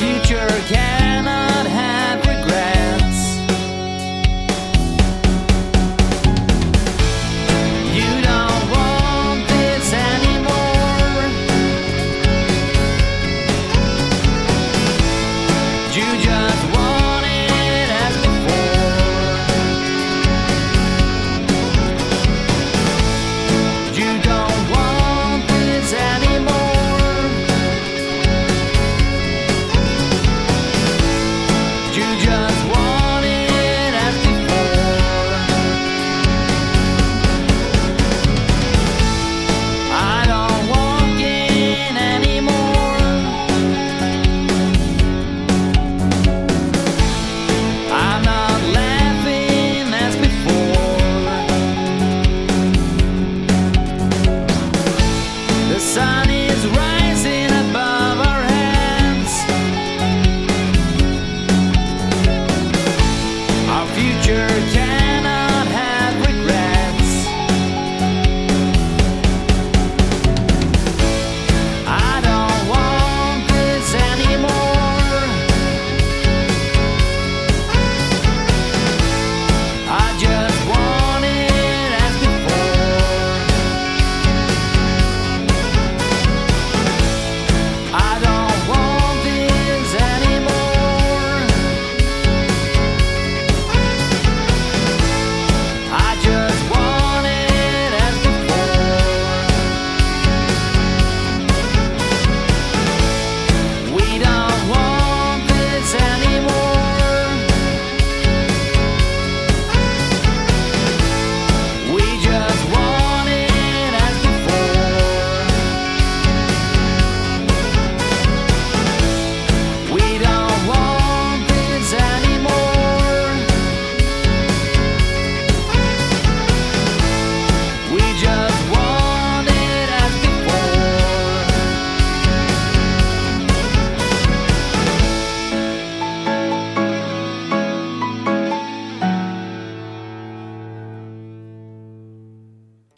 future cannot happen.